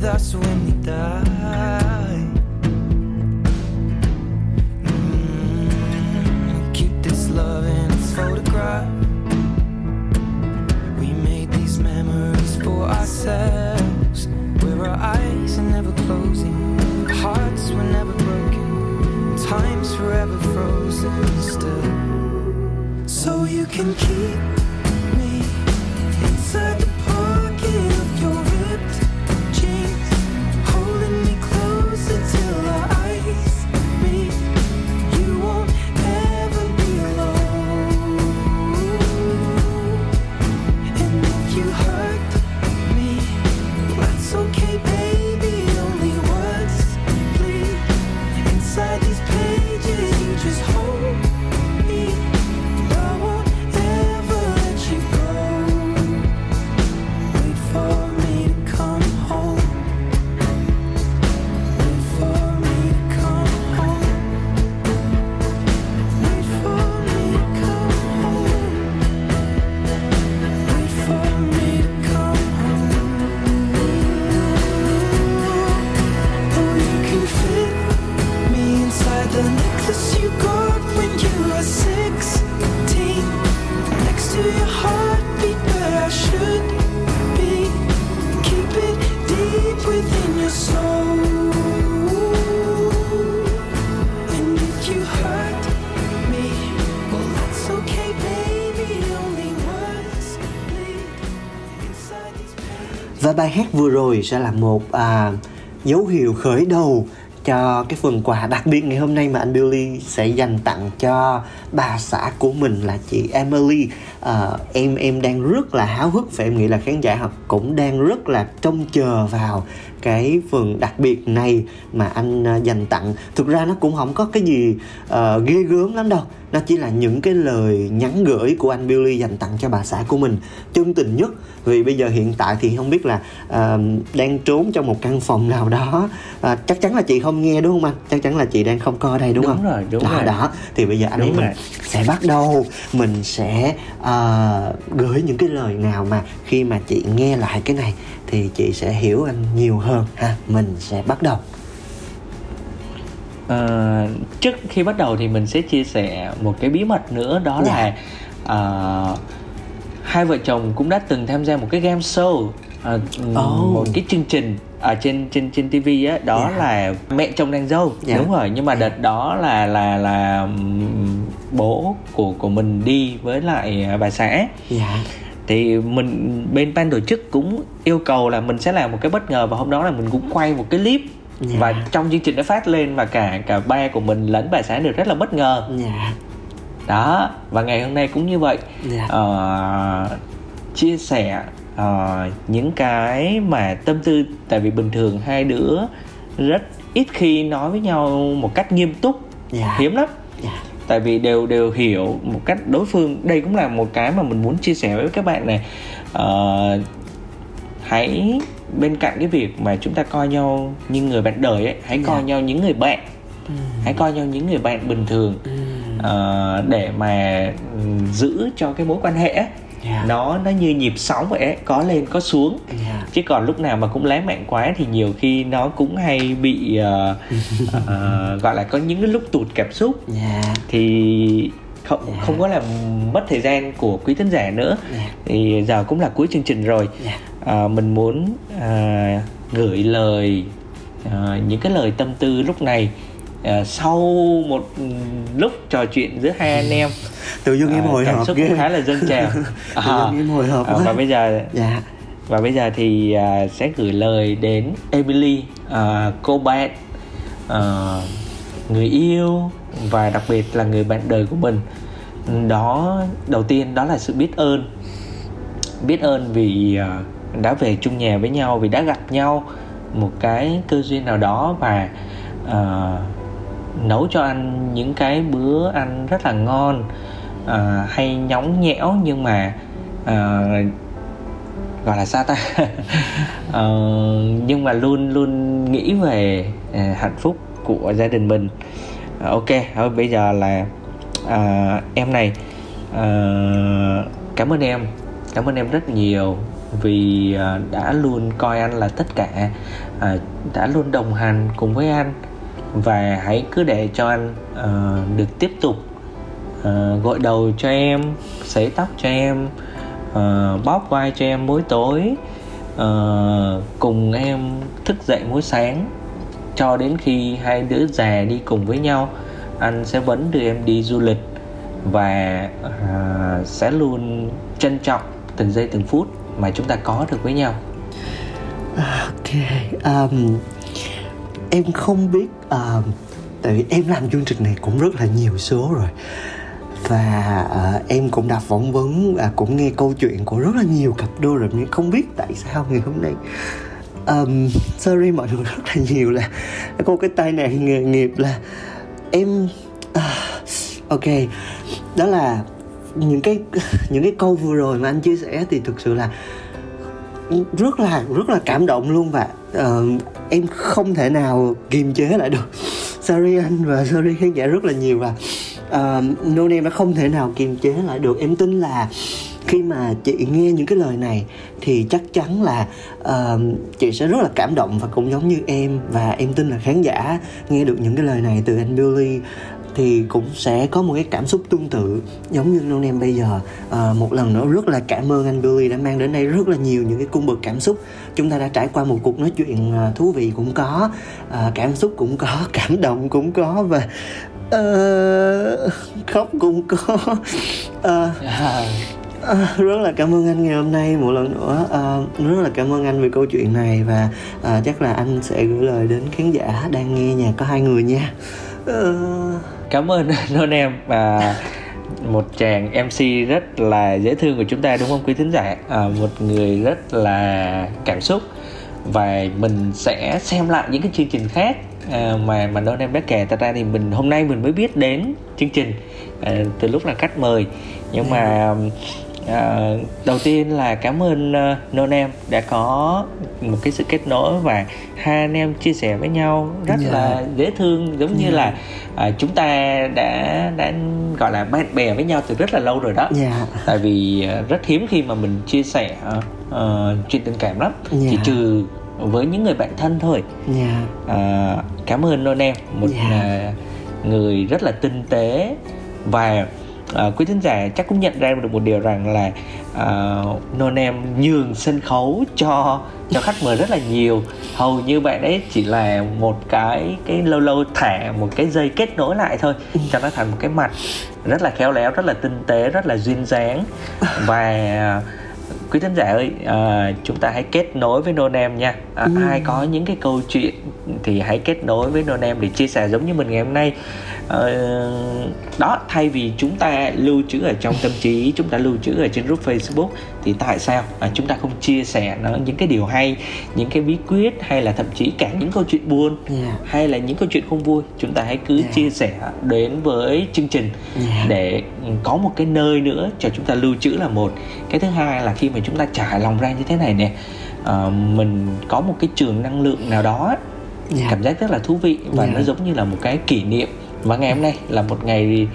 with us when we die. Mm, keep this love in a photograph. We made these memories for ourselves. Where our eyes are never closing, hearts were never broken, time's forever frozen still. So you can keep. Bài hát vừa rồi sẽ là một à, dấu hiệu khởi đầu cho cái phần quà đặc biệt ngày hôm nay mà anh Billy sẽ dành tặng cho bà xã của mình là chị Emily. À, em em đang rất là háo hức và em nghĩ là khán giả họ cũng đang rất là trông chờ vào cái phần đặc biệt này mà anh à, dành tặng. Thực ra nó cũng không có cái gì à, ghê gớm lắm đâu. Nó chỉ là những cái lời nhắn gửi của anh Billy dành tặng cho bà xã của mình chân tình nhất vì bây giờ hiện tại thì không biết là à, đang trốn trong một căn phòng nào đó à, chắc chắn là chị không nghe đúng không anh chắc chắn là chị đang không coi đây đúng, Đúng không rồi, đúng đó, rồi. đó thì bây giờ anh em mình rồi. sẽ bắt đầu mình sẽ à, gửi những cái lời nào mà khi mà chị nghe lại cái này thì chị sẽ hiểu anh nhiều hơn ha mình sẽ bắt đầu Ờ, trước khi bắt đầu thì mình sẽ chia sẻ một cái bí mật nữa đó Dạ. là ờ, hai vợ chồng cũng đã từng tham gia một cái game show ờ, Oh. một cái chương trình ở trên trên trên TV á đó Dạ. là mẹ chồng nàng dâu Dạ. đúng rồi nhưng mà đợt đó là là là bố của của mình đi với lại bà xã dạ thì mình bên ban tổ chức cũng yêu cầu là mình sẽ làm một cái bất ngờ và hôm đó là mình cũng quay một cái clip. Dạ. và trong chương trình nó phát lên và cả cả ba của mình lẫn bà xã đều rất là bất ngờ. Dạ. Đó và ngày hôm nay cũng như vậy. Dạ. Ờ, chia sẻ ờ, những cái mà tâm tư tại vì bình thường hai đứa rất ít khi nói với nhau một cách nghiêm túc. Dạ. hiếm lắm. Dạ tại vì đều đều hiểu một cách đối phương. Đây cũng là một cái mà mình muốn chia sẻ với các bạn này. Ờ, hãy bên cạnh cái việc mà chúng ta coi nhau như người bạn đời ấy hãy coi Dạ. nhau những người bạn. Hãy coi nhau những người bạn bình thường. Ờ, để mà ừm, giữ cho cái mối quan hệ ấy, Dạ. nó nó như nhịp sóng vậy ấy, có lên có xuống Dạ. chứ còn lúc nào mà cũng lái mạnh quá thì nhiều khi nó cũng hay bị ờ, ờ, gọi là có những cái lúc tụt cảm xúc dạ thì không Dạ. không có làm mất thời gian của quý thính giả nữa Dạ. thì giờ cũng là cuối chương trình rồi Dạ. à, mình muốn à, gửi lời à, những cái lời tâm tư lúc này à, sau một lúc trò chuyện giữa hai anh em tự dưng em à, hồi cảm hộp xúc ghê. cũng khá là dâng trào. Tự dưng em hồi hộp à, và bây giờ dạ. và bây giờ thì à, sẽ gửi lời đến Emily, à, cô bạn, à, người yêu và đặc biệt là người bạn đời của mình. Đó đầu tiên đó là sự biết ơn. Biết ơn vì à, đã về chung nhà với nhau, vì đã gặp nhau một cái cơ duyên nào đó và à, nấu cho anh những cái bữa ăn rất là ngon à, hay nhóng nhẽo nhưng mà à, gọi là sao ta? À, nhưng mà luôn luôn nghĩ về à, hạnh phúc của gia đình mình. À, ok thôi bây giờ là à, em này à, cảm ơn em cảm ơn em rất nhiều vì à, đã luôn coi anh là tất cả à, đã luôn đồng hành cùng với anh và hãy cứ để cho anh uh, được tiếp tục uh, gội đầu cho em sấy tóc cho em uh, bóp vai cho em mỗi tối uh, cùng em thức dậy mỗi sáng. Cho đến khi hai đứa già đi cùng với nhau anh sẽ vẫn đưa em đi du lịch và uh, sẽ luôn trân trọng từng giây từng phút mà chúng ta có được với nhau. Ok um, em không biết uh, tại vì em làm chương trình này cũng rất là nhiều số rồi. Và uh, em cũng đã phỏng vấn và cũng nghe câu chuyện của rất là nhiều cặp đôi rồi nhưng không biết tại sao ngày hôm nay um, sorry mọi người rất là nhiều là có cái tai nạn nghề nghiệp là em uh, ok. Đó là những cái những cái câu vừa rồi mà anh chia sẻ thì thực sự là rất là rất là cảm động luôn và uh, em không thể nào kiềm chế lại được. Sorry anh và sorry khán giả rất là nhiều và ờ, uh, no name đã không thể nào kiềm chế lại được. Em tin là khi mà chị nghe những cái lời này thì chắc chắn là uh, chị sẽ rất là cảm động và cũng giống như em. Và em tin là khán giả nghe được những cái lời này từ anh Billy thì cũng sẽ có một cái cảm xúc tương tự. Giống như nôn em bây giờ à, một lần nữa rất là cảm ơn anh Billy đã mang đến đây rất là nhiều những cái cung bậc cảm xúc. Chúng ta đã trải qua một cuộc nói chuyện ờ, thú vị cũng có à, cảm xúc cũng có cảm động cũng có và uh, khóc cũng có. Uh, À, rất là cảm ơn anh ngày hôm nay một lần nữa. À, rất là cảm ơn anh về câu chuyện này và à, chắc là anh sẽ gửi lời đến khán giả đang nghe nhà có hai người nha. à cảm ơn nôn em và một chàng MC rất là dễ thương của chúng ta đúng không quý thính giả? À, một người rất là cảm xúc và mình sẽ xem lại những cái chương trình khác à, mà mà nôn em đã kể. Thật ra thì mình hôm nay mình mới biết đến chương trình à, từ lúc là khách mời. Nhưng mà À, đầu tiên là cảm ơn uh, Non em đã có một cái sự kết nối và hai anh em chia sẻ với nhau rất yeah. Dạ. là dễ thương giống yeah. như là uh, chúng ta đã đã gọi là bạn bè với nhau từ rất là lâu rồi đó. Yeah. Dạ. Tại vì uh, rất hiếm khi mà mình chia sẻ uh, chuyện tình cảm lắm, yeah. chỉ dạ. trừ với những người bạn thân thôi. Yeah. Uh, cảm ơn Non em một yeah. uh, người rất là tinh tế và uh, quý thính giả chắc cũng nhận ra được một điều rằng là uh, non em nhường sân khấu cho cho khách mời rất là nhiều. Hầu như bạn ấy chỉ là một cái cái lâu lâu thả một cái dây kết nối lại thôi cho nó thành một cái mặt rất là khéo léo rất là tinh tế rất là duyên dáng. Và quý thính giả ơi à, chúng ta hãy kết nối với non em nha. À, ừ. ai có những cái câu chuyện thì hãy kết nối với non em để chia sẻ giống như mình ngày hôm nay Ờ, đó thay vì chúng ta lưu trữ ở trong tâm trí chúng ta lưu trữ ở trên group Facebook thì tại sao à, chúng ta không chia sẻ nó những cái điều hay những cái bí quyết hay là thậm chí cả những câu chuyện buồn yeah. hay là những câu chuyện không vui chúng ta hãy cứ yeah. chia sẻ đến với chương trình yeah. để có một cái nơi nữa cho chúng ta lưu trữ là một cái thứ hai là khi mà chúng ta trải lòng ra như thế này nè uh, mình có một cái trường năng lượng nào đó yeah. cảm giác rất là thú vị và yeah. nó giống như là một cái kỷ niệm và ngày hôm nay là một ngày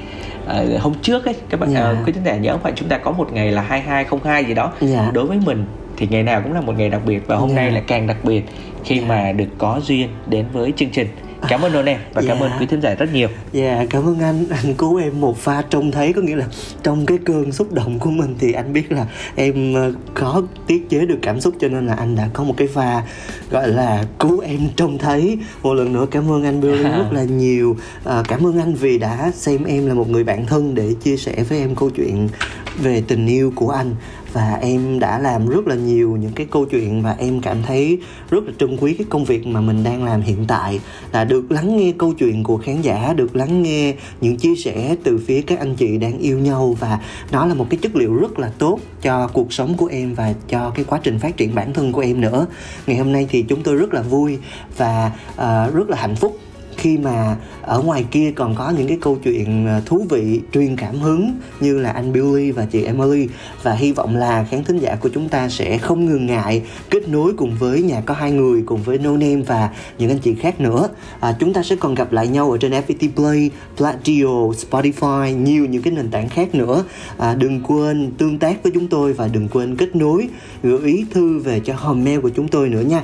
uh, hôm trước ấy các bạn yeah. uh, quý thính giả nhớ phải chúng ta có một ngày là 2202 gì đó yeah. đối với mình thì ngày nào cũng là một ngày đặc biệt và hôm yeah. nay là càng đặc biệt khi yeah. mà được có duyên đến với chương trình cảm ơn em và dạ. cảm ơn quý thính giả rất nhiều. Dạ yeah, cảm ơn anh. Anh cứu em một pha trông thấy có nghĩa là trong cái cơn xúc động của mình thì anh biết là em ờ, có tiết chế được cảm xúc cho nên là anh đã có một cái pha gọi là cứu em trông thấy. Một lần nữa cảm ơn anh Billy rất là nhiều. À, cảm ơn anh vì đã xem em là một người bạn thân để chia sẻ với em câu chuyện về tình yêu của anh và em đã làm rất là nhiều những cái câu chuyện và em cảm thấy rất là trân quý cái công việc mà mình đang làm hiện tại. Là được lắng nghe câu chuyện của khán giả được lắng nghe những chia sẻ từ phía các anh chị đang yêu nhau và nó là một cái chất liệu rất là tốt cho cuộc sống của em và cho cái quá trình phát triển bản thân của em nữa. Ngày hôm nay thì chúng tôi rất là vui và uh, rất là hạnh phúc khi mà ở ngoài kia còn có những cái câu chuyện ờ, thú vị truyền cảm hứng như là anh Billy và chị Emily. Và hy vọng là khán thính giả của chúng ta sẽ không ngừng ngại kết nối cùng với nhà có hai người cùng với No Name và những anh chị khác nữa. À, chúng ta sẽ còn gặp lại nhau ở trên FPT Play, Pladio, Spotify nhiều những cái nền tảng khác nữa. À, đừng quên tương tác với chúng tôi và đừng quên kết nối gửi ý thư về cho hòm mail của chúng tôi nữa nha.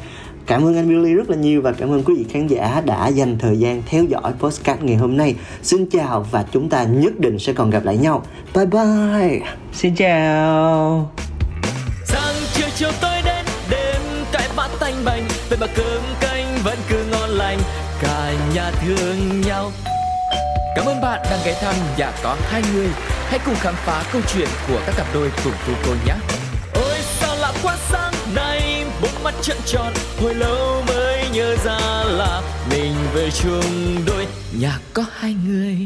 Cảm ơn anh Billy rất là nhiều và cảm ơn quý vị khán giả đã dành thời gian theo dõi postcard ngày hôm nay. Xin chào và chúng ta nhất định sẽ còn gặp lại nhau. Bye bye. Xin chào. Sáng chiều chiều tối đến đêm cãi vã tanh bành vậy mà cơm canh vẫn cứ ngon lành cả nhà thương nhau Cảm ơn bạn đang ghé thăm nhà có hai người. Hãy cùng khám phá câu chuyện của các cặp đôi cùng tu cô nhé bốn tròn, hồi lâu mới nhớ ra là mình về chung đôi nhà có hai người.